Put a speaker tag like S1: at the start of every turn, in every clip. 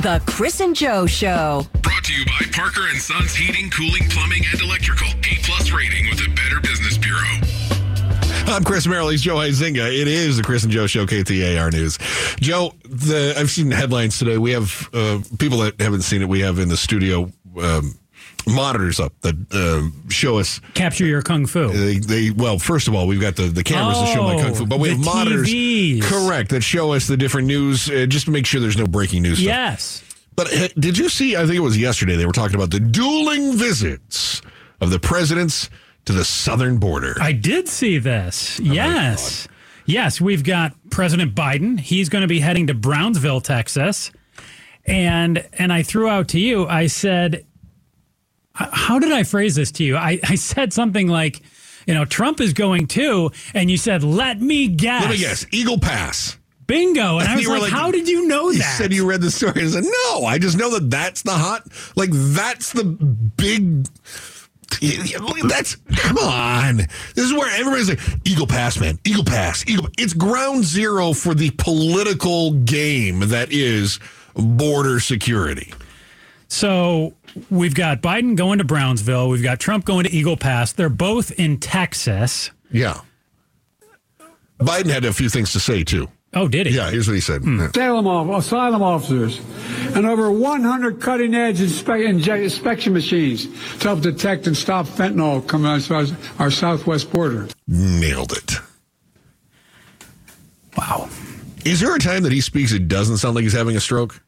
S1: The Chris and Joe Show.
S2: Brought to you by Parker and Sons Heating, Cooling, Plumbing, and Electrical. A plus rating with the Better Business Bureau.
S3: I'm Chris Merrill. He's Joe Huizinga. It is the Chris and Joe Show, KTAR News. Joe, the I've seen headlines today. We have uh, people that haven't seen it. We have in the studio um, monitors up that uh, show us.
S4: Capture your kung fu.
S3: They, they well, first of all, we've got the, the cameras that show my kung fu, but we
S4: Oh,
S3: have
S4: the
S3: monitors,
S4: TVs.
S3: correct, that show us the different news, uh, just to make sure there's no breaking news. stuff.
S4: Yes.
S3: But uh, did you see? I think it was yesterday. They were talking about the dueling visits of the presidents to the southern border.
S4: I did see this.
S3: Oh
S4: yes. Yes, we've got President Biden. He's going to be heading to Brownsville, Texas. And and I threw out to you, I said, how did I phrase this to you? I, I said something like, you know, Trump is going too. And you said, let me guess.
S3: Let me guess. Eagle Pass.
S4: Bingo. And I was like,
S3: like-
S4: how did you know that?
S3: You said you read the story. I said, no, I just know that that's the hot, like, that's the big. That's come on. This is where everybody's like Eagle Pass, man. Eagle Pass. Eagle. It's ground zero for the political game that is border security.
S4: So we've got Biden going to Brownsville. We've got Trump going to Eagle Pass. They're both in Texas.
S3: Yeah. Biden had a few things to say too.
S4: Oh, did he?
S3: Yeah, here's what he said.
S5: Hmm. asylum, asylum officers and over 100 cutting edge inspe- inje- inspection machines to help detect and stop fentanyl coming across our, our southwest border.
S3: Nailed it.
S4: Wow.
S3: Is there a time that he speaks it doesn't sound like he's having a stroke?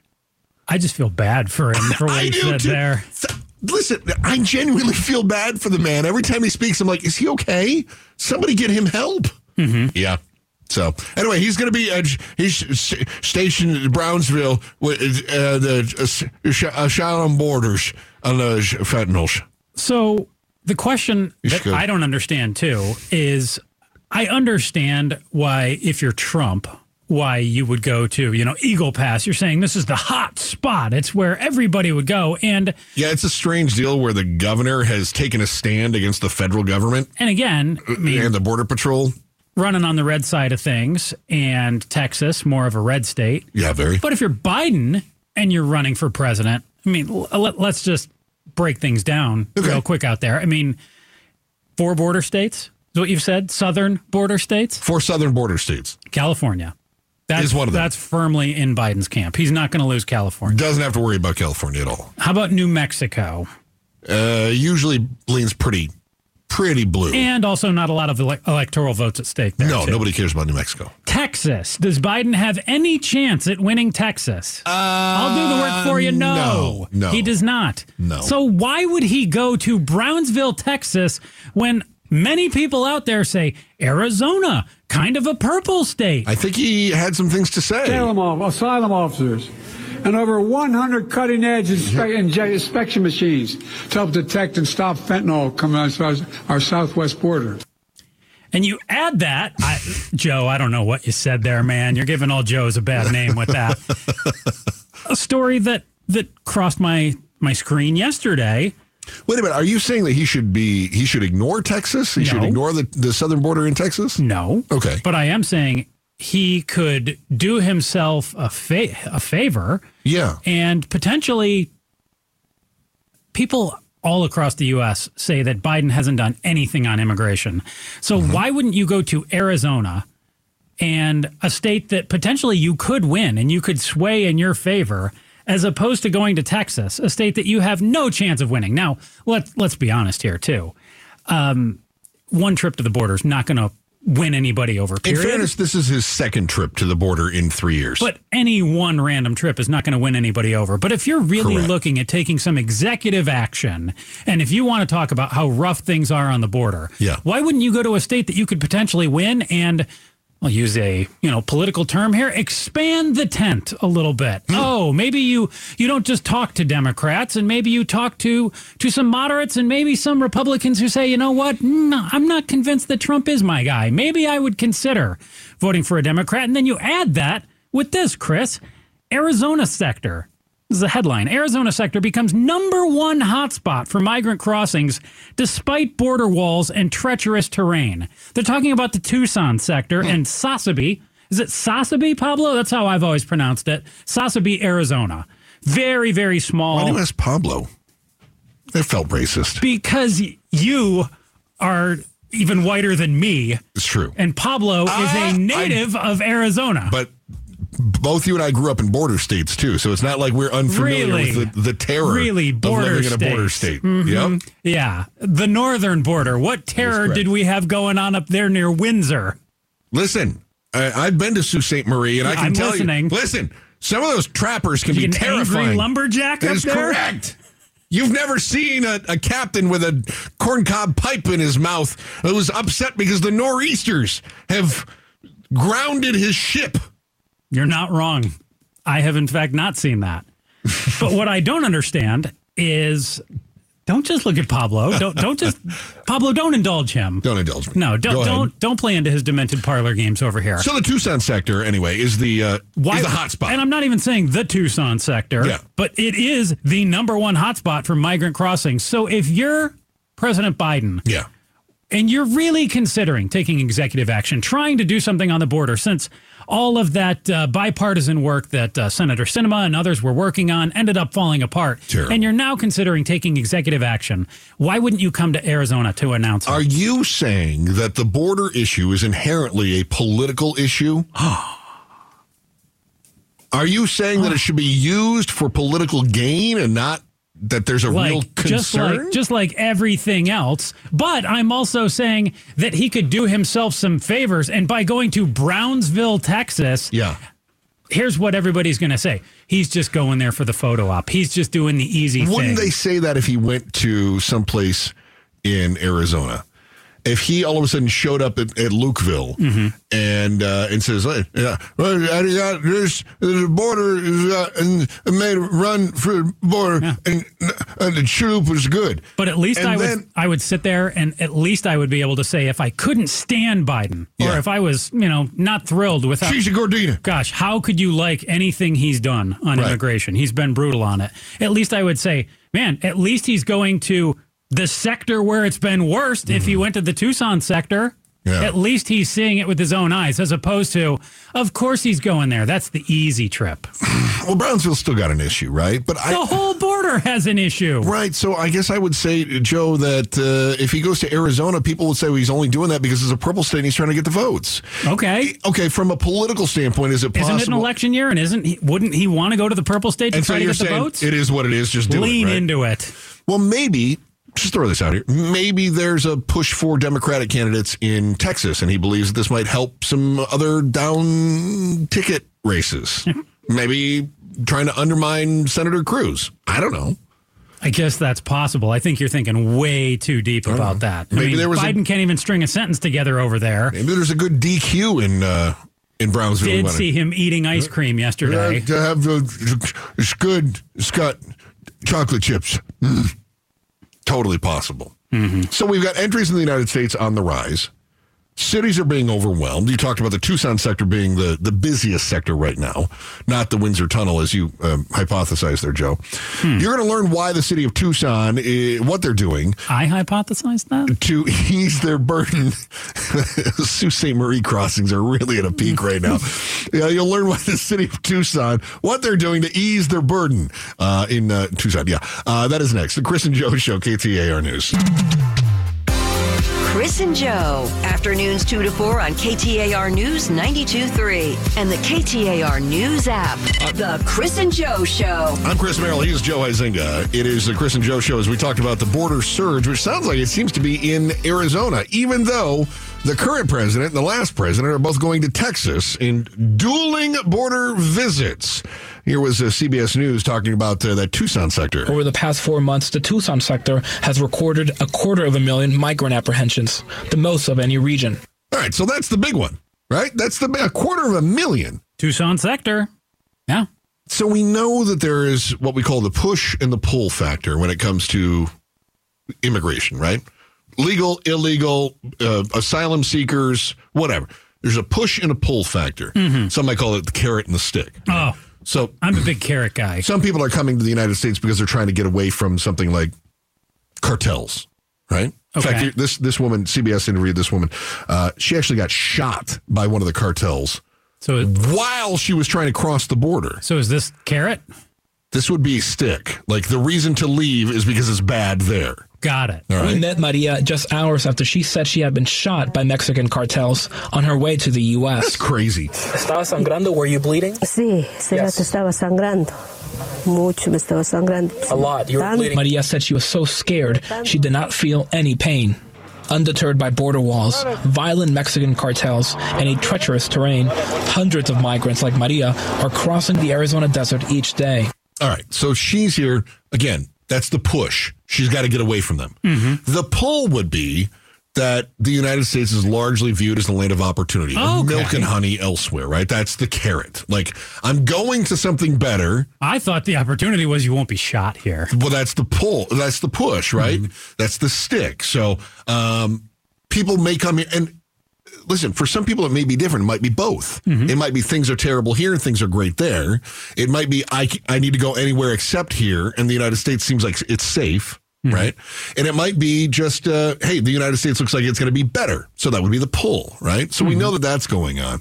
S4: I just feel bad for him for what
S3: I
S4: he said
S3: too.
S4: there.
S3: Listen, I genuinely feel bad for the man. Every time he speaks, I'm like, is he okay? Somebody get him help.
S4: Mm-hmm.
S3: Yeah. So anyway, he's going to be uh, he's stationed in Brownsville with uh, the uh, uh, Shalom borders on the fentanyls.
S4: So the question that. I don't understand too is I understand why if you're Trump, why you would go to, you know, Eagle Pass. You're saying this is the hot spot. It's where everybody would go. And
S3: Yeah, it's a strange deal where the governor has taken a stand against the federal government
S4: and again, uh, I mean,
S3: and the border patrol.
S4: running on the red side of things and Texas, more of a red state.
S3: Yeah, very.
S4: But if you're Biden and you're running for president, I mean, let, us just break things down
S3: Okay.
S4: real quick out there. I mean, four border states is what you've said. Southern border states,
S3: Four southern border states
S4: California. That's
S3: Is one of them.
S4: That's firmly in Biden's camp. He's not going to lose California.
S3: doesn't have to worry about California at all.
S4: How about New Mexico?
S3: Uh, usually leans pretty, pretty blue.
S4: And also not a lot of ele- electoral votes at stake there.
S3: no,
S4: too.
S3: nobody cares about New Mexico.
S4: Texas. Does Biden have any chance at winning Texas? I'll do the work for you. No.
S3: no, no.
S4: He does not.
S3: No.
S4: So why would he go to Brownsville, Texas when many people out there say Arizona, kind of a purple state?
S3: I think he had some things to say.
S5: Asylum, asylum officers and over 100 cutting edge inspe- inje- inspection machines to help detect and stop fentanyl coming out our, our southwest border.
S4: and you add that, I, Joe, I don't know what you said there, man. You're giving all Joes a bad name with that. a story that that crossed my my screen yesterday.
S3: Wait a minute. Are you saying that he should be? He should ignore Texas? He should ignore the, the southern border in Texas?
S4: No.
S3: Okay.
S4: But I am saying he could do himself a fa- a favor
S3: Yeah.
S4: and potentially people all across the US say that Biden hasn't done anything on immigration. So
S3: Mm-hmm.
S4: why wouldn't you go to Arizona and a state that potentially you could win and you could sway in your favor as opposed to going to Texas, a state that you have no chance of winning. Now, let's let's be honest here too. Um, one trip to the border is not going to win anybody over.
S3: In
S4: Period.
S3: fairness, this is his second trip to the border in three years.
S4: But any one random trip is not going to win anybody over. But if you're really
S3: Correct.
S4: looking at taking some executive action, and if you want to talk about how rough things are on the border,
S3: Yeah.
S4: why wouldn't you go to a state that you could potentially win and I'll use a you know political term here. Expand the tent a little bit.
S3: Hmm.
S4: Oh, maybe you you don't just talk to Democrats, and maybe you talk to to some moderates, and maybe some Republicans who say, you know what, no, I'm not convinced that Trump is my guy. Maybe I would consider voting for a Democrat, and then you add that with this, Chris, Arizona sector. This is a headline. Arizona sector becomes number one hotspot for migrant crossings despite border walls and treacherous terrain. They're talking about the Tucson sector and Sasabe. Is it Sasabe, Pablo? That's how I've always pronounced it. Sasabe, Arizona. very, very small.
S3: Why do you ask Pablo? It felt racist.
S4: because you are even whiter than me,
S3: It's true.
S4: and Pablo is
S3: Ah,
S4: a native of Arizona.
S3: But both you and I grew up in border states too, so it's not like we're unfamiliar
S4: Really?
S3: with the, the terror
S4: Really,
S3: of
S4: border
S3: living in a border
S4: states. Mm-hmm.
S3: state. Yep.
S4: yeah, the northern border. What terror did we have going on up there near Windsor?
S3: Listen, I, I've been to Sault Ste. Marie, and I can
S4: I'm
S3: tell
S4: listening.
S3: you. Listen, some of those trappers can be
S4: An
S3: terrifying.
S4: angry lumberjack
S3: That
S4: up
S3: is
S4: there.
S3: correct. You've never seen a, a captain with a corncob pipe in his mouth that was upset because the nor'easters have grounded his ship.
S4: You're not wrong. I have, in fact, not seen that. but what I don't understand is don't just look at Pablo. Don't don't just Pablo. Don't indulge him.
S3: Don't indulge me.
S4: No, don't don't don't play into his demented parlor games over here.
S3: So the Tucson sector, anyway, is the uh, is the hot spot.
S4: And I'm not even saying the Tucson sector,
S3: Yeah.
S4: but it is the number one hotspot for migrant crossings. So if you're President Biden
S3: yeah.
S4: and you're really considering taking executive action, trying to do something on the border, since all of that uh, bipartisan work that uh, Senator Sinema and others were working on ended up falling apart,
S3: Sure.
S4: and you're now considering taking executive action, why wouldn't you come to Arizona to announce it?
S3: Are you saying that the border issue is inherently a political issue? Are you saying that it should be used for political gain and not that there's a real
S4: like
S3: concern?
S4: just like just like everything else. But I'm also saying that he could do himself some favors, and by going to Brownsville, Texas,
S3: yeah.
S4: here's what everybody's going to say: he's just going there for the photo op. He's just doing the easy
S3: Wouldn't
S4: thing.
S3: they say that if he went to someplace in Arizona? If he all of a sudden showed up at, at Lukeville
S4: Mm-hmm.
S3: and uh, and says, "Hey, yeah, well, I got this, the border is, uh, and made a run for the border, and, and the troop was good."
S4: but at least
S3: And
S4: I
S3: then-
S4: would I would sit there and at least I would be able to say if I couldn't stand Biden or
S3: Yeah.
S4: if I was you know not thrilled with
S3: She's a Gordina.
S4: gosh, how could you like anything he's done on
S3: Right.
S4: immigration? He's been brutal on it. At least I would say, man, at least he's going to the sector where it's been worst. If he went to the Tucson sector,
S3: Mm-hmm. Yeah.
S4: at least he's seeing it with his own eyes, as opposed to, of course he's going there. That's the easy trip.
S3: Well, Brownsville's still got an issue, right? But I,
S4: The whole border has an issue.
S3: Right. So I guess I would say, Joe, that uh, if he goes to Arizona, people would say well, he's only doing that because it's a purple state and he's trying to get the votes.
S4: Okay.
S3: Okay, from a political standpoint, is it possible?
S4: Isn't it an election year? And isn't he, wouldn't he want to go to the purple state to
S3: and so
S4: try to get the votes?
S3: it is what it is. Just do
S4: Lean
S3: it. Right?
S4: into it.
S3: Well, maybe. Just throw this out here. Maybe there's a push for Democratic candidates in Texas, and he believes that this might help some other down ticket races. maybe trying to undermine Senator Cruz. I don't know.
S4: I guess that's possible. I think you're thinking way too deep about that. I
S3: Maybe
S4: mean,
S3: there was a-
S4: Biden can't even string a sentence together over there.
S3: Maybe there's a good DQ in uh, in Brownsville.
S4: Did see him eating ice cream yesterday.
S3: To have it's good. It's got chocolate chips. Mm. Totally possible. Mm-hmm. So we've got entries in the United States on the rise. Cities are being overwhelmed. You talked about the Tucson sector being the, the busiest sector right now, not the Windsor Tunnel, as you um, hypothesized there, Joe. You're going to learn why the city of Tucson, uh, what they're doing
S4: I hypothesized that.
S3: to ease their burden. Sault Ste. Marie crossings are really at a peak right now. yeah, you'll learn why the city of Tucson, what they're doing to ease their burden uh, in uh, Tucson. Yeah, uh, that is next. The Chris and Joe Show, KTAR News.
S1: Chris and Joe, afternoons 2 to 4 on KTAR News 92.3 and the KTAR News app. The Chris and Joe Show.
S3: I'm Chris Merrill. He is Joe Huizinga. It is the Chris and Joe Show as we talked about the border surge, which sounds like it seems to be in Arizona, even though the current president and the last president are both going to Texas in dueling border visits. Here was uh, CBS News talking about uh, that Tucson sector.
S6: Over the past four months, the Tucson sector has recorded a quarter of a million migrant apprehensions, the most of any region.
S3: All right, so that's the big one, right? That's the a quarter of a million.
S4: Tucson sector. Yeah.
S3: So we know that there is what we call the push and the pull factor when it comes to immigration, right? Legal, illegal, uh, asylum seekers, whatever. There's a push and a pull factor. Some might call it the carrot and the stick.
S4: Oh,
S3: So
S4: I'm a big carrot guy.
S3: some people are coming to the United States because they're trying to get away from something like cartels, right? In
S4: Okay.
S3: fact, this this woman, CBS interviewed this woman. Uh, she actually got shot by one of the cartels
S4: So,
S3: while she was trying to cross the border.
S4: so is this carrot?
S3: This would be stick. Like the reason to leave is because it's bad there.
S4: Got it.
S3: All
S6: We
S3: right.
S6: met Maria just hours after she said she had been shot by Mexican cartels on her way to the U.S.
S3: That's Crazy.
S6: Estaba sangrando. Were you bleeding?
S7: Sí, sí,
S6: Yes.
S7: estaba sangrando. Mucho me estaba sangrando.
S6: A lot. You were bleeding. Maria said she was so scared she did not feel any pain. Undeterred by border walls, violent Mexican cartels, and a treacherous terrain, hundreds of migrants like Maria are crossing the Arizona desert each day.
S3: All right. So she's here again. That's the push. She's got to get away from them. The pull would be that the United States is largely viewed as the land of opportunity,
S4: Okay.
S3: milk and honey elsewhere, right? That's the carrot. Like, I'm going to something better.
S4: I thought the opportunity was you won't be shot here.
S3: Well, that's the pull. That's the push, right? That's the stick. So, um, people may come here and listen, for some people, it may be different. It might be both. Mm-hmm. It might be things are terrible here and things are great there. It might be I, I need to go anywhere except here, and the United States seems like it's safe, mm-hmm. right? And it might be just, uh, hey, the United States looks like it's going to be better. So that would be the pull, right? So we mm-hmm. know that that's going on.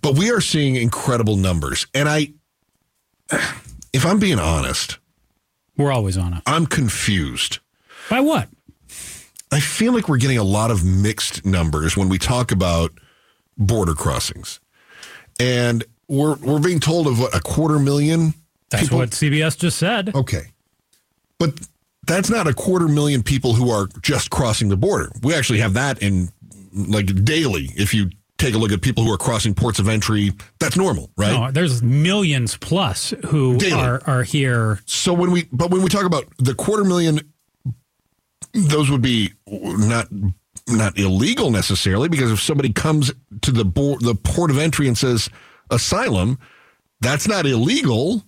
S3: But we are seeing incredible numbers. And I, if I'm being honest,
S4: We're always on it.
S3: I'm confused.
S4: By what?
S3: I feel like we're getting a lot of mixed numbers when we talk about border crossings. And we're we're being told of what a quarter million
S4: That's
S3: people.
S4: what CBS just said.
S3: okay. But that's not a quarter million people who are just crossing the border. We actually have that in like daily. If you take a look at people who are crossing ports of entry, that's normal, right?
S4: No, there's millions plus who
S3: Daily.
S4: are are here.
S3: So when we, but when we talk about the quarter million, those would be not not illegal necessarily because if somebody comes to the board, the port of entry and says asylum, that's not illegal,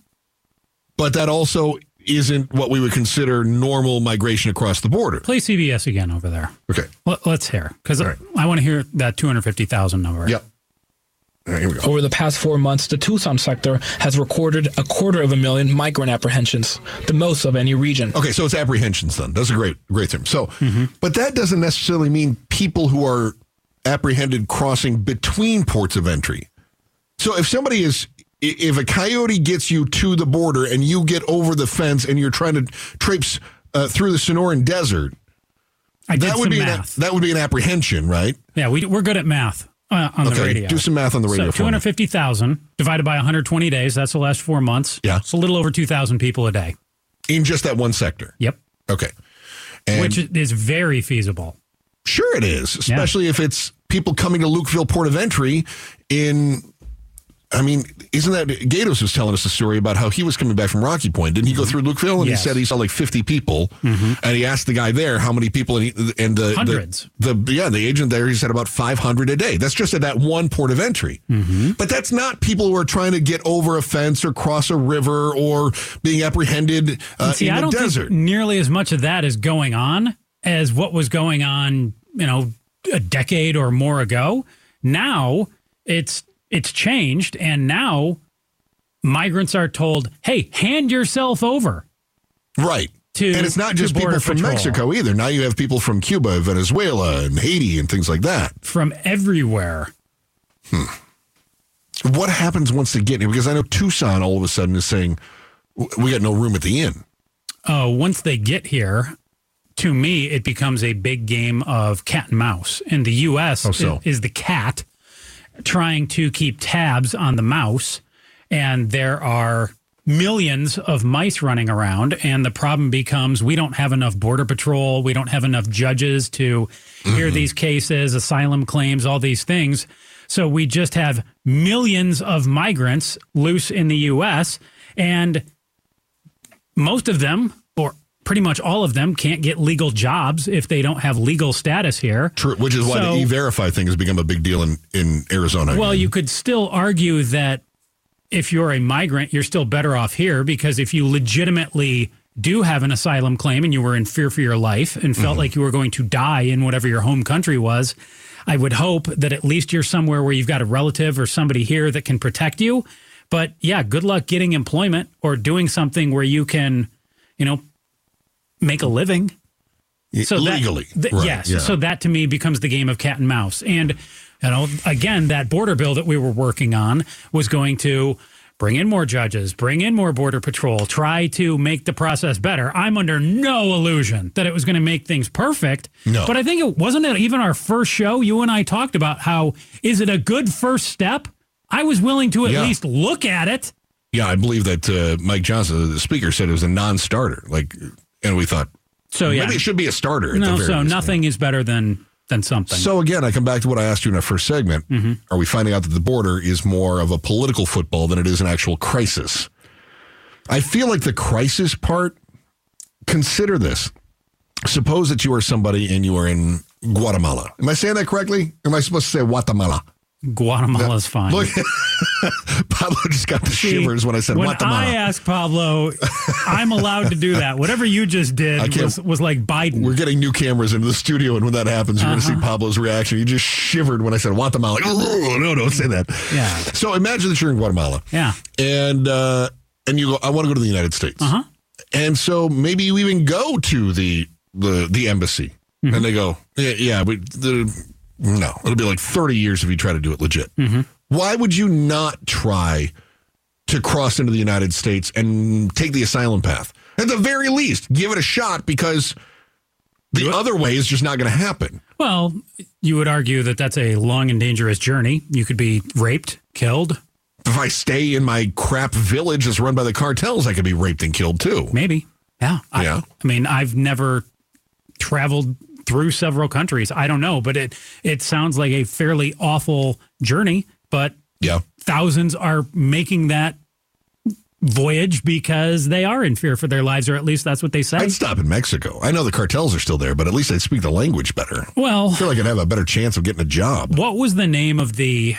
S3: but that also isn't what we would consider normal migration across the border.
S4: Play CBS again over there.
S3: Okay.
S4: Let, us hear because I want to hear that two hundred fifty thousand number.
S3: Yep. All right, here we go.
S6: Over the past four months, the Tucson sector has recorded a quarter of a million migrant apprehensions, the most of any region.
S3: Okay, so it's apprehensions then. That's a great, great term. So, but that doesn't necessarily mean people who are apprehended crossing between ports of entry. So if somebody is, if a coyote gets you to the border and you get over the fence and you're trying to traipse uh, through the Sonoran Desert,
S4: I
S3: that would be
S4: math.
S3: An, that would be an apprehension, right?
S4: yeah, we we're good at math uh, on the radio.
S3: do some math on the radio
S4: So
S3: for
S4: two
S3: me.
S4: hundred fifty thousand divided by one hundred twenty days. That's the last four months.
S3: Yeah.
S4: it's a little over two thousand people a day.
S3: In just that one sector.
S4: Yep,
S3: Okay. And
S4: which is very feasible.
S3: Sure, it is, especially if it's people coming to Lukeville Port of Entry in. I mean, isn't that Gatos was telling us a story about how he was coming back from Rocky Point? Didn't he go mm-hmm. through Lukeville and
S4: Yes.
S3: he said he saw like fifty people, mm-hmm. and he asked the guy there how many people, and, he, and the
S4: Hundreds.
S3: The, the yeah, the agent there he said about five hundred a day. That's just at that one port of entry. Mm-hmm. But that's not people who are trying to get over a fence or cross a river or being apprehended uh,
S4: See,
S3: in
S4: I
S3: the
S4: don't
S3: desert.
S4: think nearly as much of that is going on as what was going on, you know, a decade or more ago. Now it's it's changed, and now migrants are told, "Hey, hand yourself over."
S3: Right.
S4: to-
S3: and it's not just people from
S4: Patrol.
S3: Mexico either. Now you have people from Cuba, Venezuela, and Haiti, and things like that.
S4: from everywhere. Hmm.
S3: What happens once they get here? Because I know Tucson all of a sudden is saying we got no room at the inn.
S4: Uh, once they get here, to me, it becomes a big game of cat and mouse. In the U.S.,
S3: How so?
S4: i- is the cat trying to keep tabs on the mouse, and there are millions of mice running around, and the problem becomes we don't have enough border patrol, we don't have enough judges to hear mm-hmm. these cases, asylum claims, all these things. So we just have millions of migrants loose in the U.S. and most of them, pretty much all of them, can't get legal jobs if they don't have legal status here.
S3: True, which is why
S4: So-
S3: the e-verify thing has become a big deal in, in Arizona.
S4: Well, you could still argue that if you're a migrant, you're still better off here because if you legitimately do have an asylum claim and you were in fear for your life and felt mm-hmm. like you were going to die in whatever your home country was, I would hope that at least you're somewhere where you've got a relative or somebody here that can protect you. But yeah, good luck getting employment or doing something where you can, you know, make a living. So that-
S3: legally.
S4: th-
S3: Right,
S4: yes.
S3: yeah.
S4: So that to me becomes the game of cat and mouse. And you know, again, that border bill that we were working on was going to bring in more judges, bring in more border patrol, try to make the process better. I'm under no illusion that it was going to make things perfect.
S3: No.
S4: But I think it wasn't it even our first show. You and I talked about how is it a good first step? I was willing to at
S3: Yeah.
S4: least look at it.
S3: Yeah, I believe that uh, Mike Johnson, the speaker, said it was a non-starter. Like, and we thought
S4: So yeah,
S3: maybe it should be a starter.
S4: No, so
S3: least.
S4: nothing is better than than something.
S3: So again, I come back to what I asked you in our first segment.
S4: Mm-hmm.
S3: Are we finding out that the border is more of a political football than it is an actual crisis? I feel like the crisis part. Consider this: suppose that you are somebody and you are in Guatemala. Am I saying that correctly? Am I supposed to say Guatemala?
S4: Guatemala's fine.
S3: Look, Pablo just got the
S4: See,
S3: shivers when I said
S4: when
S3: Guatemala.
S4: I asked Pablo, I'm allowed to do that. Whatever you just did was, was like Biden.
S3: We're getting new cameras into the studio, and when that happens, you're going to see
S4: Uh-huh.
S3: Pablo's reaction. He just shivered when I said Guatemala. Like, oh, no, don't say that.
S4: Yeah.
S3: So imagine that you're in Guatemala.
S4: Yeah.
S3: And uh, and you go, I want to go to the United States.
S4: Uh-huh.
S3: And so maybe you even go to the the the embassy,
S4: Mm-hmm.
S3: and they go, yeah, yeah, but the, no, it'll be like 30 years if you try to do it legit.
S4: Mm-hmm.
S3: Why would you not try to cross into the United States and take the asylum path? At the very least, give it a shot because the other way is just not going to happen.
S4: Well, you would argue that that's a long and dangerous journey. You could be raped, killed,
S3: If I stay in my crap village that's run by the cartels, I could be raped and killed too.
S4: maybe. Yeah. I,
S3: Yeah.
S4: I mean, I've never traveled through several countries. I don't know, but it it sounds like a fairly awful journey, but
S3: Yeah.
S4: thousands are making that voyage because they are in fear for their lives or at least that's what they say.
S3: I'd stop in Mexico. I know the cartels are still there, but at least I'd speak the language better.
S4: well,
S3: I feel like I'd have a better chance of getting a job.
S4: what was the name of the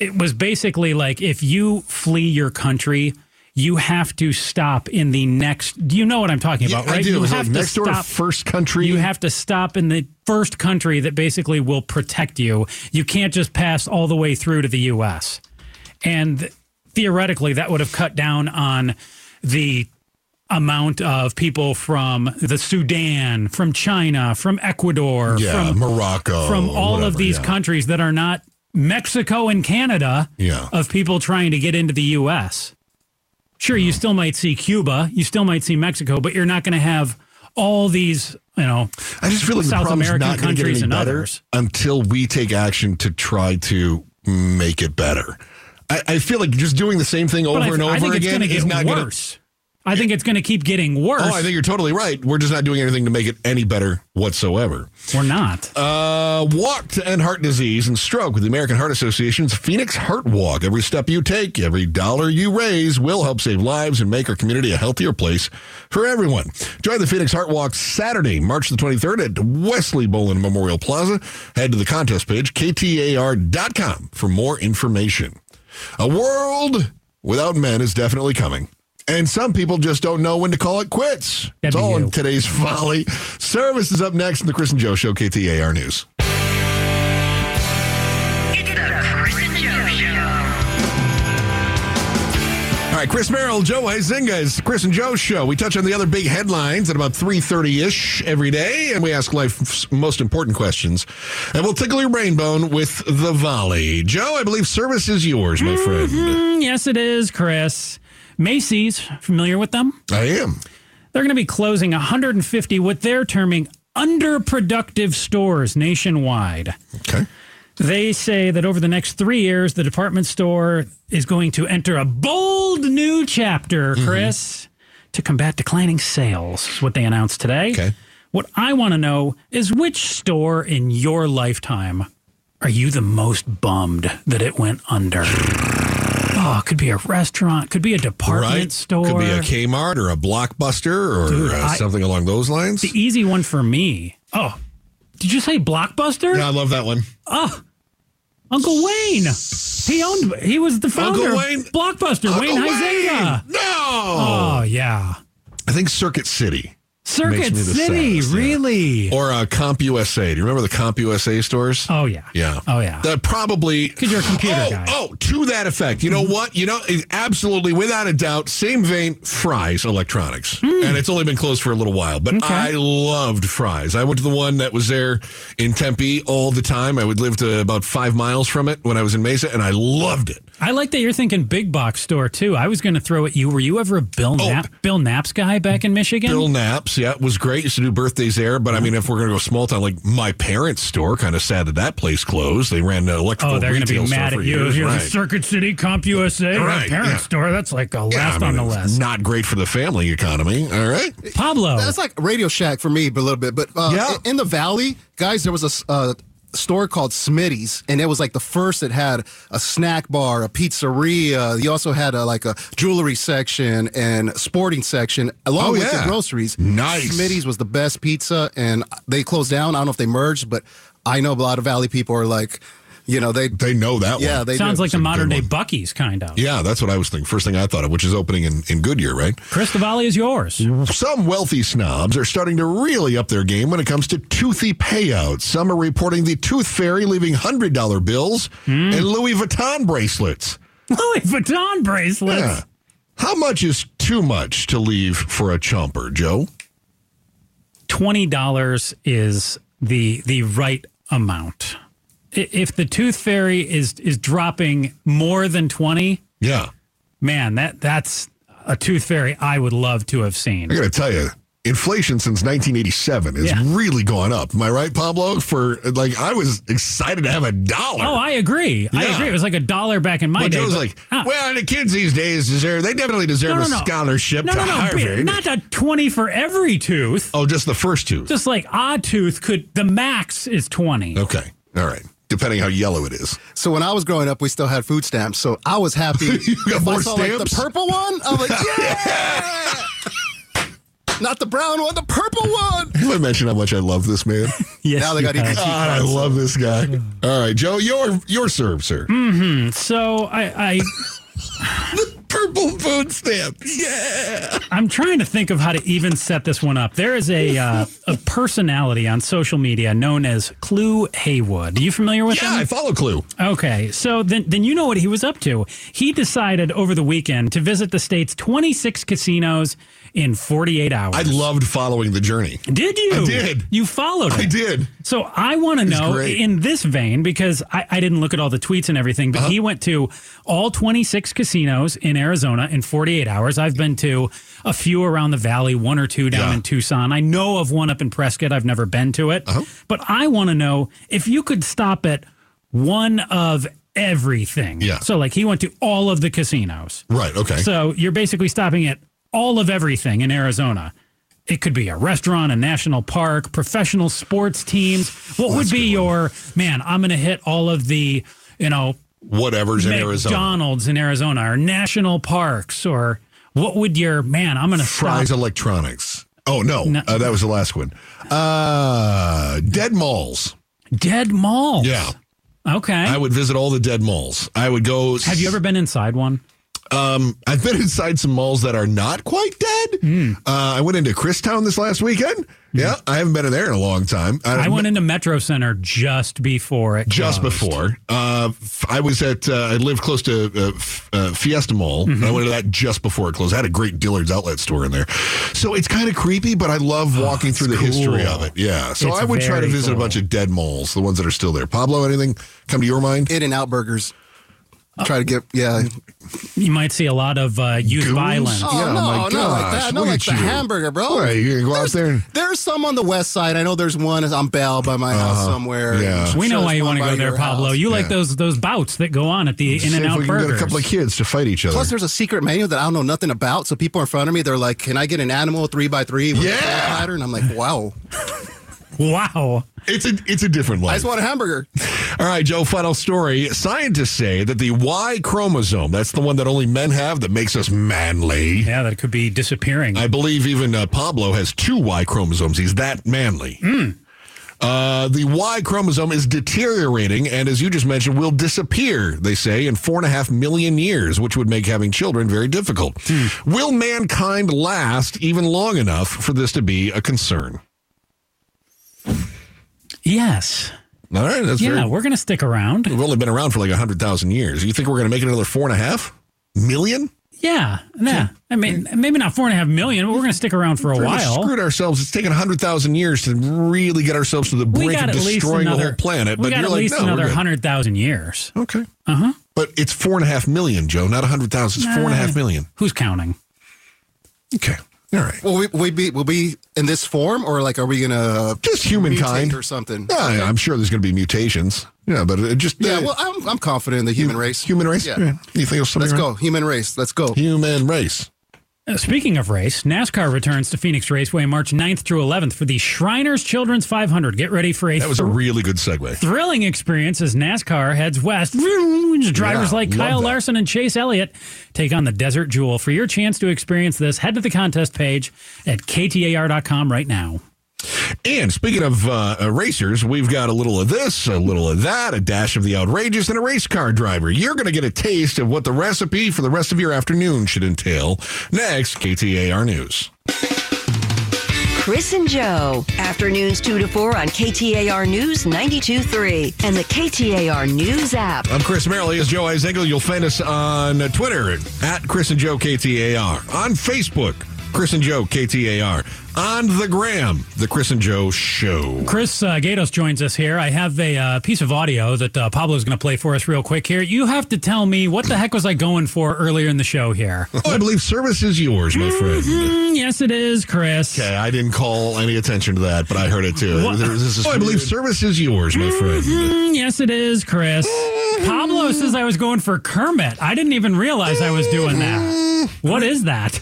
S4: it was basically like if you flee your country you have to stop in the next do you know what i'm talking about
S3: I
S4: right
S3: do.
S4: you have
S3: like
S4: to stop
S3: first country.
S4: you have to stop in the first country that basically will protect you you can't just pass all the way through to the us and theoretically that would have cut down on the amount of people from the Sudan, from China, from Ecuador,
S3: yeah,
S4: from
S3: Morocco,
S4: from all
S3: whatever,
S4: of these
S3: yeah.
S4: countries that are not Mexico and Canada
S3: Yeah.
S4: of people trying to get into the U.S. Sure, you still might see Cuba, you still might see Mexico, but you're not going to have all these, you know,
S3: I just feel like
S4: South American
S3: not going get
S4: countries and others.
S3: until we take action to try to make it better. I, I feel like just doing the same thing over
S4: I,
S3: and over
S4: I think it's
S3: again is not going to.
S4: I think it's going to keep getting worse.
S3: Oh, I think you're totally right. We're just not doing anything to make it any better whatsoever.
S4: We're not.
S3: Uh, walk to end heart disease and stroke with the American Heart Association's Phoenix Heart Walk. Every step you take, every dollar you raise will help save lives and make our community a healthier place for everyone. Join the Phoenix Heart Walk Saturday, March the 23rd at Wesley Bolin Memorial Plaza. Head to the contest page, ktar.com, for more information. A world without men is definitely coming. And some people just don't know when to call it quits.
S4: That'd
S3: it's all
S4: you.
S3: in today's folly. Service is up next in the Chris and Joe Show, KTAR News.
S1: It's the Chris and Joe Show.
S3: All right, Chris Merrill, Joe Huizinga, it's the Chris and Joe Show. We touch on the other big headlines at about 3.30ish every day, and we ask life's most important questions. And we'll tickle your brain bone with the volley. Joe, I believe service is yours, my friend.
S4: Mm, yes, it is, Chris. Macy's, familiar with them?
S3: I am.
S4: They're going to be closing 150 what they're terming underproductive stores nationwide.
S3: Okay.
S4: They say that over the next three years, the department store is going to enter a bold new chapter,
S3: Mm-hmm.
S4: Chris, to combat declining sales, is what they announced today.
S3: Okay.
S4: What I want to know is which store in your lifetime are you the most bummed that it went under? Oh, it could be a restaurant, could be a department
S3: Right?
S4: store.
S3: Could be a Kmart or a Blockbuster or
S4: Dude,
S3: uh,
S4: I-
S3: something along those lines.
S4: the easy one for me. Oh, did you say Blockbuster?
S3: Yeah, I love that one.
S4: Oh, Uncle Wayne. He owned. He was the founder.
S3: Uncle
S4: of
S3: Wayne?
S4: Blockbuster. Wayne
S3: Uncle
S4: Huizenga.
S3: No.
S4: Oh yeah.
S3: I think Circuit City.
S4: Circuit
S3: Makes me the
S4: City.
S3: saddest, yeah.
S4: really?
S3: Or uh, Comp USA. Do you remember the Comp USA stores?
S4: Oh yeah.
S3: Yeah.
S4: Oh yeah.
S3: That probably
S4: because you're a computer
S3: oh,
S4: guy.
S3: Oh, to that effect. You know mm-hmm. what? You know, eh, absolutely, without a doubt, same vein, Fry's Electronics. Mm. And it's only been closed for a little while, but.
S4: Okay.
S3: I loved Fry's. I went to the one that was there in Tempe all the time. I would live to about five miles from it when I was in Mesa, and I loved it.
S4: I like that you're thinking big box store too. I was going to throw at you. Were you ever a Bill
S3: Oh.
S4: Knapp, Bill Knapp's guy back in Michigan?
S3: Bill Knapp's, yeah, it was great. Used to do birthdays there, but I mean, if we're going to go small town, like my parents' store, kind of sad that that place closed. They ran an electrical
S4: Oh, they're going to be mad at you.
S3: years,
S4: You're
S3: right.
S4: the Circuit City Comp USA
S3: Right,
S4: parent
S3: yeah.
S4: store. That's like a
S3: Yeah,
S4: last
S3: I mean,
S4: on the
S3: it's
S4: list.
S3: Not great for the family economy. All right.
S4: Pablo.
S8: That's like Radio Shack for me, but a little bit. But uh,
S3: Yeah.
S8: in the valley, guys, there was a. uh, store called Smitty's, and it was like the first that had a snack bar, a pizzeria. You also had a, like a jewelry section and sporting section, along
S3: Oh,
S8: with
S3: yeah.
S8: the groceries.
S3: Nice.
S8: Smitty's was the best pizza, and they closed down. I don't know if they merged, but I know a lot of Valley people are like, you know, they
S3: They know that
S8: yeah,
S3: one.
S8: they
S4: Sounds
S8: do.
S4: like the
S3: a
S4: modern day
S3: one.
S4: Buc-ee's kind of.
S3: Yeah, that's what I was thinking. First thing I thought of, which is opening in, in Goodyear, right?
S4: Chris, the Valley is yours.
S3: Some wealthy snobs are starting to really up their game when it comes to toothy payouts. Some are reporting the Tooth Fairy leaving $100 bills
S4: Hmm.
S3: and Louis Vuitton bracelets.
S4: Louis Vuitton bracelets.
S3: Yeah. How much is too much to leave for a chomper, Joe?
S4: twenty dollars is the the right amount. If the tooth fairy is is dropping more than twenty,
S3: Yeah.
S4: man, that that's a tooth fairy I would love to have seen.
S3: I got to tell you, inflation since 1987 has
S4: Yeah.
S3: really gone up. Am I right, Pablo? For like, I was excited to have a dollar.
S4: Oh, I agree. I agree. It was like a dollar back in my
S3: but
S4: day.
S3: Joe's
S4: but-
S3: like,
S4: Ah,
S3: well, the kids these days deserve, they definitely deserve
S4: no, no,
S3: a scholarship
S4: no,
S3: to
S4: no, no,
S3: Harvard.
S4: Not a twenty for every tooth.
S3: oh, just the first two.
S4: Just like odd tooth could the max is twenty.
S3: okay. All right. Depending how yellow it is.
S8: So when I was growing up, we still had food stamps. So I was happy.
S3: You got
S8: if I
S3: more
S8: saw like
S3: stamps?
S8: the purple one, I was like, yeah. Not the brown one, the purple one.
S3: Have I mentioned how much I love this man?
S4: Yes,
S8: Now they got to eat
S4: have.
S3: God, I love this guy. All right, Joe, your your serve, sir. Mm-hmm.
S4: So I, I
S3: Purple food stamp. Yeah.
S4: I'm trying to think of how to even set this one up. There is a uh, a personality on social media known as Clue Heywood. Are you familiar with him?
S3: Yeah, I follow Clue.
S4: Okay, so then then you know what he was up to. He decided over the weekend to visit the state's 26 casinos in 48 hours.
S3: I loved following the journey.
S4: Did you?
S3: I did.
S4: You followed it.
S3: I did.
S4: So I want to know
S3: great.
S4: in this vein because I, I didn't look at all the tweets and everything, but
S3: Uh-huh.
S4: he went to all 26 casinos in Arizona in 48 hours. I've been to a few around the valley, one or two down
S3: Yeah.
S4: in Tucson. I know of one up in Prescott. I've never been to it,
S3: Uh-huh.
S4: but I want to know if you could stop at one of everything.
S3: Yeah.
S4: So like he went to all of the casinos.
S3: Right. Okay.
S4: So you're basically stopping at all of everything in Arizona. It could be a restaurant, a national park, professional sports teams. What would be your man? I'm going to hit all of the, you know,
S3: Whatever's in Arizona.
S4: McDonald's in Arizona or national parks or what would your man? I'm going to stop.
S3: Fry's Electronics. Oh no,
S4: No.
S3: Uh, that was the last one. Uh, dead malls.
S4: Dead malls.
S3: Yeah,
S4: Okay.
S3: I would visit all the dead malls. I would go.
S4: Have you ever been inside one?
S3: Um, I've been inside some malls that are not quite dead.
S4: Hmm.
S3: Uh, I went into Christown this last weekend. Yeah, I haven't been in there in a long time.
S4: I went into Metro Center just before it.
S3: just
S4: closed.
S3: before. Uh, f- I was at. Uh, I lived close to uh, uh, Fiesta Mall.
S4: Mm-hmm.
S3: And I went to that just before it closed. I had a great Dillard's outlet store in there, so it's kind of creepy. But I love walking through the history of it. Yeah, so
S4: It's
S3: I would try to
S4: very
S3: visit a bunch of dead malls, the ones that are still there. Pablo, anything come to your mind?
S8: In and out burgers. Try to get yeah.
S4: You might see a lot of uh, youth
S3: Goons?
S4: violence.
S8: Oh
S3: Yeah,
S8: no,
S3: my
S8: not like that. Not
S3: look
S8: like
S3: at
S8: the
S3: you.
S8: hamburger, bro.
S3: All right, you're gonna go out
S8: There's-
S3: there. And,
S8: There's some on the west side. I know there's one on Bell by my house somewhere.
S3: yeah.
S8: I'm
S4: We
S8: sure
S4: know why you want to go there, Pablo.
S8: house.
S4: You like
S3: Yeah.
S4: those those bouts that go on at the In and Out
S3: we can
S4: Burgers.
S3: a couple of kids to fight each other.
S8: Plus, there's a secret menu that I don't know nothing about. So people in front of me, they're like, "Can I get an animal three by three with
S3: Yeah.
S8: a fat platter?" And I'm like, "Wow,
S4: wow.
S3: it's a it's a different life.
S8: I just want a hamburger."
S3: All right, Joe, final story. Scientists say that the Y chromosome, that's the one that only men have that makes us manly.
S4: Yeah, that could be disappearing.
S3: I believe even uh, Pablo has two Y chromosomes. He's that manly. Uh, the Y chromosome is deteriorating, and as you just mentioned, will disappear, they say, in four and a half million years, which would make having children very difficult. Will mankind last even long enough for this to be a concern?
S4: Yes.
S3: All right, that's
S4: Yeah,
S3: very.
S4: we're going to stick around.
S3: We've only been around for like 100,000 years. You think we're going to make it another four and a half million?
S4: Yeah, yeah. I mean, maybe not four and a half million, but we're going to stick around for a
S3: much
S4: while.
S3: screwed ourselves. It's taken 100,000 years to really get ourselves to the
S4: We
S3: brink
S4: got
S3: of
S4: at least
S3: destroying
S4: another
S3: the whole planet.
S4: We
S3: but
S4: got
S3: you're
S4: at
S3: like,
S4: least
S3: no, we're
S4: another
S3: good.
S4: hundred thousand years.
S3: Okay.
S4: Uh huh.
S3: But it's four and a half million, Joe, not 100,000. It's four and a half million.
S4: Who's counting?
S3: Okay. All right.
S8: Will we, will we be will be in this form or like are we gonna
S3: Just humankind.
S8: or something?
S3: Yeah, I'm sure there's going to be mutations. Yeah, but it just.
S8: Yeah,
S3: uh,
S8: well, I'm, I'm confident in the human race.
S3: Human race?
S8: Yeah.
S3: Yeah. You think of?
S8: Let's
S3: right?
S8: go. Human race. Let's go.
S3: Human race.
S4: Uh, Speaking of race, NASCAR returns to Phoenix Raceway March 9th through 11th for the Shriners Children's 500. Get ready for a
S3: That was a really good segue.
S4: thrilling experience as NASCAR heads west. Drivers
S3: Yeah,
S4: like Kyle
S3: that.
S4: Larson and Chase Elliott take on the Desert Jewel. For your chance to experience this, head to the contest page at ktar.com right now.
S3: And speaking of uh, racers, we've got a little of this, a little of that, a dash of the outrageous, and a race car driver. You're going to get a taste of what the recipe for the rest of your afternoon should entail. Next, KTAR News.
S1: Chris and Joe. Afternoons 2 to 4 on KTAR News 92.3 and the KTAR News app.
S3: I'm Chris Merrill. As Joe Huizinga, you'll find us on Twitter at Chris and Joe KTAR, on Facebook, Chris and Joe KTAR, on the gram, the Chris and Joe Show.
S4: Chris uh, Gatos joins us here. I have a uh, piece of audio that uh, Pablo's going to play for us real quick here. You have to tell me what the heck was I going for earlier in the show here?
S3: Oh, I believe service is yours, my friend.
S4: Mm, yes, it is, Chris.
S3: Okay, I didn't call any attention to that, but I heard it too.
S4: What?
S3: There- this is- oh, I believe service is yours, my friend.
S4: Mm, yes, it is, Chris. Pablo says I was going for Kermit. I didn't even realize I was doing that. What is that?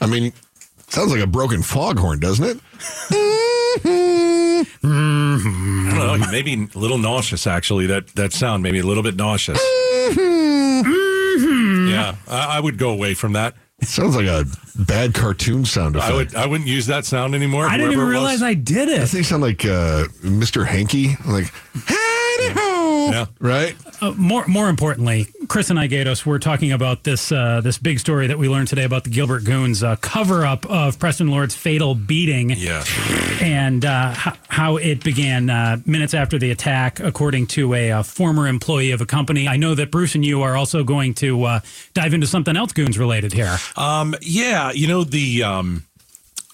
S3: I mean, sounds like a broken foghorn, doesn't it?
S9: I don't know, maybe a little nauseous. Actually, that that sound maybe a little bit nauseous. Yeah, I, I would go away from that.
S3: It sounds like a bad cartoon sound effect.
S9: I would I wouldn't use that sound anymore.
S4: I didn't even
S9: whoever it was.
S4: realize I did it.
S3: Doesn't
S4: it.
S3: he sound like uh, Mr. Hanky? Like, howdy ho,
S9: Yeah.
S3: right?
S4: Uh, more, more importantly, Chris and I, Gatos, were talking about this uh, this big story that we learned today about the Gilbert Goons uh, cover up of Preston Lord's fatal beating.
S9: Yeah.
S4: and uh, how, how it began uh, minutes after the attack, according to a, uh former employee of a company. I know that Bruce and you are also going to uh, dive into something else goons related here.
S9: Um. Yeah. You know the um,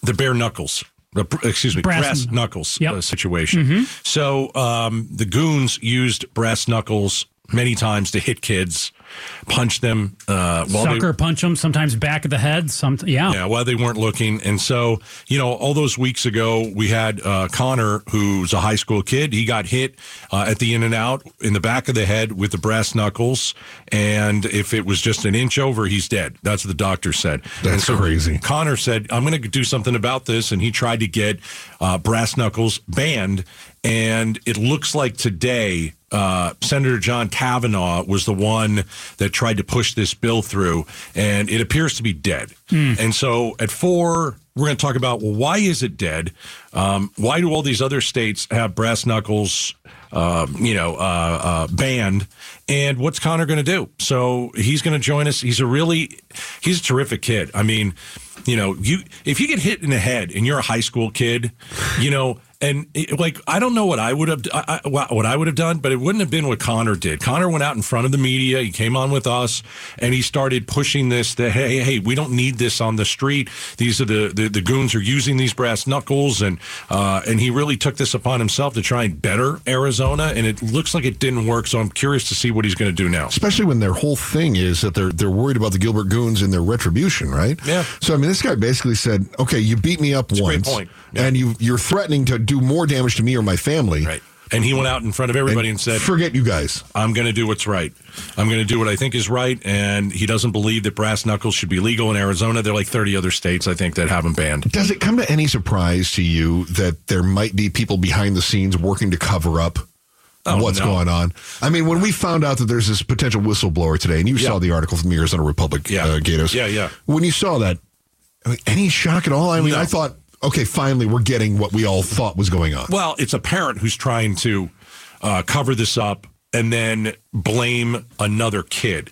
S9: the bare knuckles. The, excuse me,
S4: Brass-
S9: brass, knuckles
S4: Yep.
S9: uh, situation. So um, the goons used brass knuckles many times to hit kids, punch them. Uh, while they-
S4: Sucker punch them, sometimes back of the head. Some, yeah.
S9: Yeah, while they weren't looking. And so, you know, all those weeks ago, we had uh, Connor, who's a high school kid. He got hit uh, at the in and out in the back of the head with the brass knuckles. And if it was just an inch over, he's dead. That's what the doctor said.
S3: That's
S9: so
S3: crazy.
S9: Connor said, I'm going to do something about this. And he tried to get uh, brass knuckles banned. And it looks like today, uh, Senator John Kavanagh was the one that tried to push this bill through, and it appears to be dead. And so at four, we're going to talk about well, why is it dead? Um, why do all these other states have brass knuckles, um, you know, uh, uh, banned? And what's Connor going to do? So he's going to join us. He's a really, he's a terrific kid. I mean, you know, you if you get hit in the head and you're a high school kid, you know, and it, like I don't know what I would have I, I, what I would have done, but it wouldn't have been what Connor did. Connor went out in front of the media. He came on with us, and he started pushing this. That hey, hey, we don't need this on the street. These are the the, the goons are using these brass knuckles, and uh, and he really took this upon himself to try and better Arizona. And it looks like it didn't work. So I'm curious to see what he's going to do now.
S3: Especially when their whole thing is that they're they're worried about the Gilbert Goons and their retribution, right?
S9: Yeah.
S3: So I mean, this guy basically said, "Okay, you beat me up
S9: a great
S3: once,
S9: point. Yeah.
S3: and you you're threatening to do more damage to me or my family."
S9: Right. And he went out in front of everybody and said,
S3: "Forget you guys.
S9: I'm going to do what's right. I'm going to do what I think is right. And he doesn't believe that brass knuckles should be legal in Arizona. There are like 30 other states, I think, that have them banned.
S3: Does it come to any surprise to you that there might be people behind the scenes working to cover up
S9: Oh,
S3: what's
S9: no.
S3: going on? I mean, when we found out that there's this potential whistleblower today, and you
S9: Yeah.
S3: saw the article from the Arizona Republic,
S9: Yeah.
S3: uh, Gatos.
S9: Yeah, yeah.
S3: When you saw that, I mean, any shock at all? I mean,
S9: No.
S3: I thought, okay, finally, we're getting what we all thought was going on.
S9: Well, it's a parent who's trying to uh, cover this up and then blame another kid.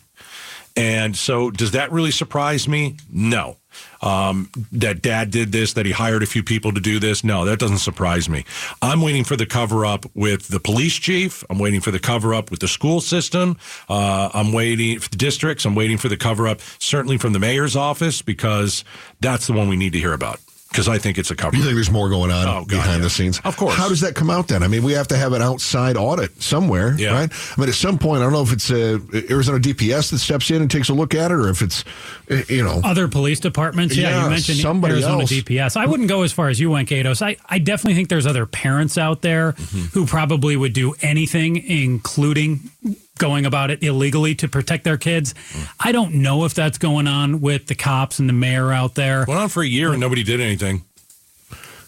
S9: And so, does that really surprise me? No. um, that dad did this, that he hired a few people to do this. No, that doesn't surprise me. I'm waiting for the cover up with the police chief. I'm waiting for the cover up with the school system. Uh, I'm waiting for the districts. I'm waiting for the cover up, certainly from the mayor's office, because that's the one we need to hear about. Because I think it's a cover.
S3: You think there's more going on
S9: Oh, God,
S3: behind
S9: yeah.
S3: the scenes?
S9: Of course.
S3: How does that come out then? I mean, we have to have an outside audit somewhere,
S9: Yeah.
S3: right? I mean, at some point, I don't know if it's uh, Arizona DPS that steps in and takes a look at it, or if it's, uh, you know,
S4: Other police departments, yeah,
S3: Yeah,
S4: you mentioned
S3: somebody
S4: Arizona
S3: else.
S4: DPS. I wouldn't go as far as you went, Gatos. I, I definitely think there's other parents out there
S3: Mm-hmm.
S4: who probably would do anything, including going about it illegally to protect their kids.
S3: Mm.
S4: I don't know if that's going on with the cops and the mayor out there.
S9: Went on for a year and nobody did anything.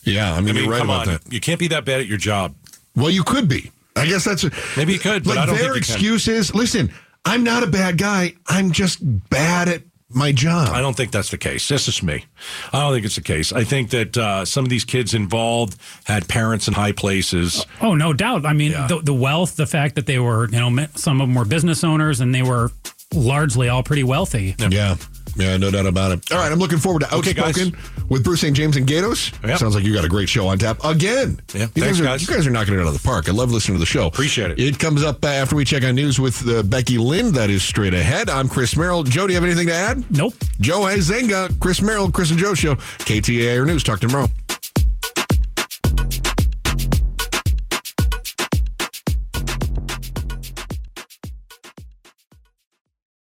S3: yeah, I mean,
S9: I mean,
S3: you're right about
S9: on.
S3: that.
S9: You can't be that bad at your job.
S3: Well, you could be. I guess that's a,
S9: Maybe you could, but
S3: like
S9: I don't
S3: their
S9: think you can.
S3: excuse is, listen, I'm not a bad guy. I'm just bad at my job.
S9: I don't think that's the case. This is me. I don't think it's the case. I think that uh, some of these kids involved had parents in high places.
S4: Oh, no doubt. I mean, the, the wealth, the fact that they were, you know, some of them were business owners and they were largely all pretty wealthy.
S3: Yeah. Yeah, no doubt about it. All right, I'm looking forward to
S9: Okay.
S3: Outspoken with Bruce St. James and Gatos.
S9: Yep.
S3: Sounds like you got a great show on tap again.
S9: Yeah,
S3: you
S9: thanks,
S3: guys, are,
S9: guys.
S3: You guys are knocking it out of the park. I love listening to the show.
S9: Appreciate it.
S3: It comes up uh, after we check on news with uh, Becky Lynn. That is straight ahead. I'm Chris Merrill. Joe, do you have anything to add?
S4: Nope.
S3: Joe Huizinga, Chris Merrill, Chris and Joe Show, KTAR News. Talk tomorrow.